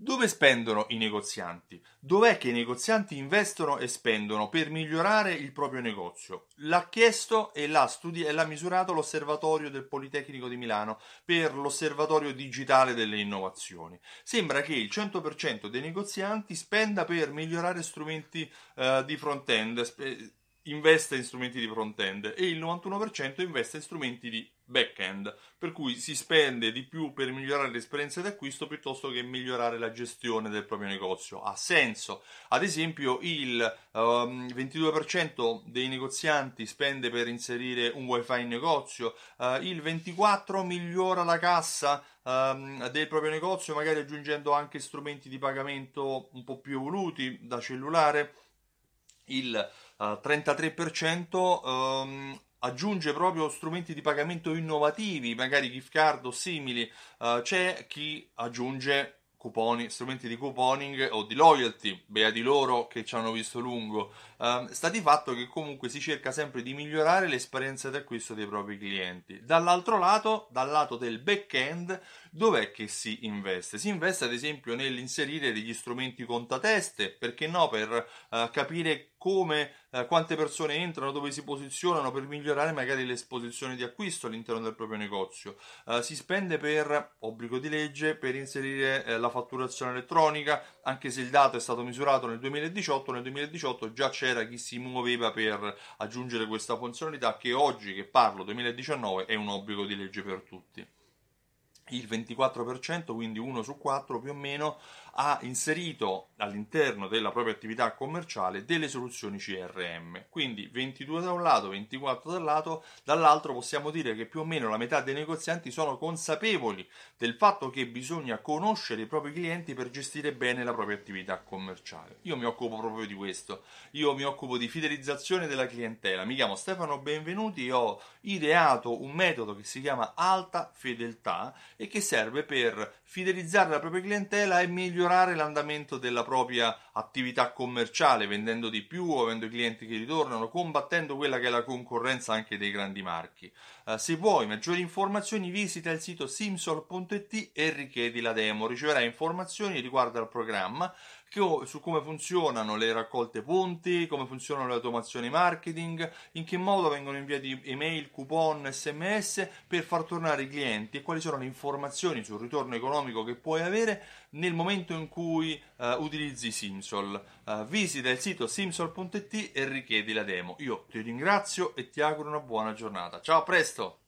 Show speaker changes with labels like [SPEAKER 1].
[SPEAKER 1] Dove spendono i negozianti? Dov'è che i negozianti investono e spendono per migliorare il proprio negozio? L'ha chiesto e l'ha, studi- e l'ha misurato l'osservatorio del Politecnico di Milano per l'osservatorio digitale delle innovazioni. Sembra che il 100% dei negozianti spenda per migliorare strumenti uh, di front-end, sp- investe in strumenti di front-end e il 91% investe in strumenti di back-end, per cui si spende di più per migliorare l'esperienza di acquisto piuttosto che migliorare la gestione del proprio negozio. Ha senso. Ad esempio, il um, ehm, 22% dei negozianti spende per inserire un wifi in negozio, uh, il 24% migliora la cassa um, del proprio negozio, magari aggiungendo anche strumenti di pagamento un po' più evoluti da cellulare. Il uh, 33% um, aggiunge proprio strumenti di pagamento innovativi, magari gift card o simili, uh, c'è chi aggiunge cuponi, strumenti di couponing o di loyalty, beati loro che ci hanno visto lungo. Uh, sta di fatto che comunque si cerca sempre di migliorare l'esperienza di acquisto dei propri clienti. Dall'altro lato, dal lato del back-end, dov'è che si investe? Si investe ad esempio nell'inserire degli strumenti contateste, perché no, per uh, capire come, eh, quante persone entrano, dove si posizionano per migliorare magari l'esposizione di acquisto all'interno del proprio negozio. Eh, si spende per obbligo di legge per inserire eh, la fatturazione elettronica, anche se il dato è stato misurato nel 2018, nel 2018 già c'era chi si muoveva per aggiungere questa funzionalità che oggi che parlo 2019 è un obbligo di legge per tutti il 24%, quindi uno su quattro più o meno, ha inserito all'interno della propria attività commerciale delle soluzioni CRM. Quindi 22 da un lato, 24 dal lato, dall'altro possiamo dire che più o meno la metà dei negozianti sono consapevoli del fatto che bisogna conoscere i propri clienti per gestire bene la propria attività commerciale. Io mi occupo proprio di questo, io mi occupo di fidelizzazione della clientela. Mi chiamo Stefano Benvenuti e ho ideato un metodo che si chiama alta fedeltà e che serve per fidelizzare la propria clientela e migliorare l'andamento della propria attività commerciale, vendendo di più, avendo clienti che ritornano, combattendo quella che è la concorrenza anche dei grandi marchi. Uh, se vuoi maggiori informazioni visita il sito simsol.it e richiedi la demo, riceverai informazioni riguardo al programma su come funzionano le raccolte punti, come funzionano le automazioni marketing, in che modo vengono inviati email, coupon, sms per far tornare i clienti e quali sono le informazioni sul ritorno economico che puoi avere nel momento in cui uh, utilizzi Simsol. Uh, visita il sito simsol.it e richiedi la demo. Io ti ringrazio e ti auguro una buona giornata. Ciao, a presto!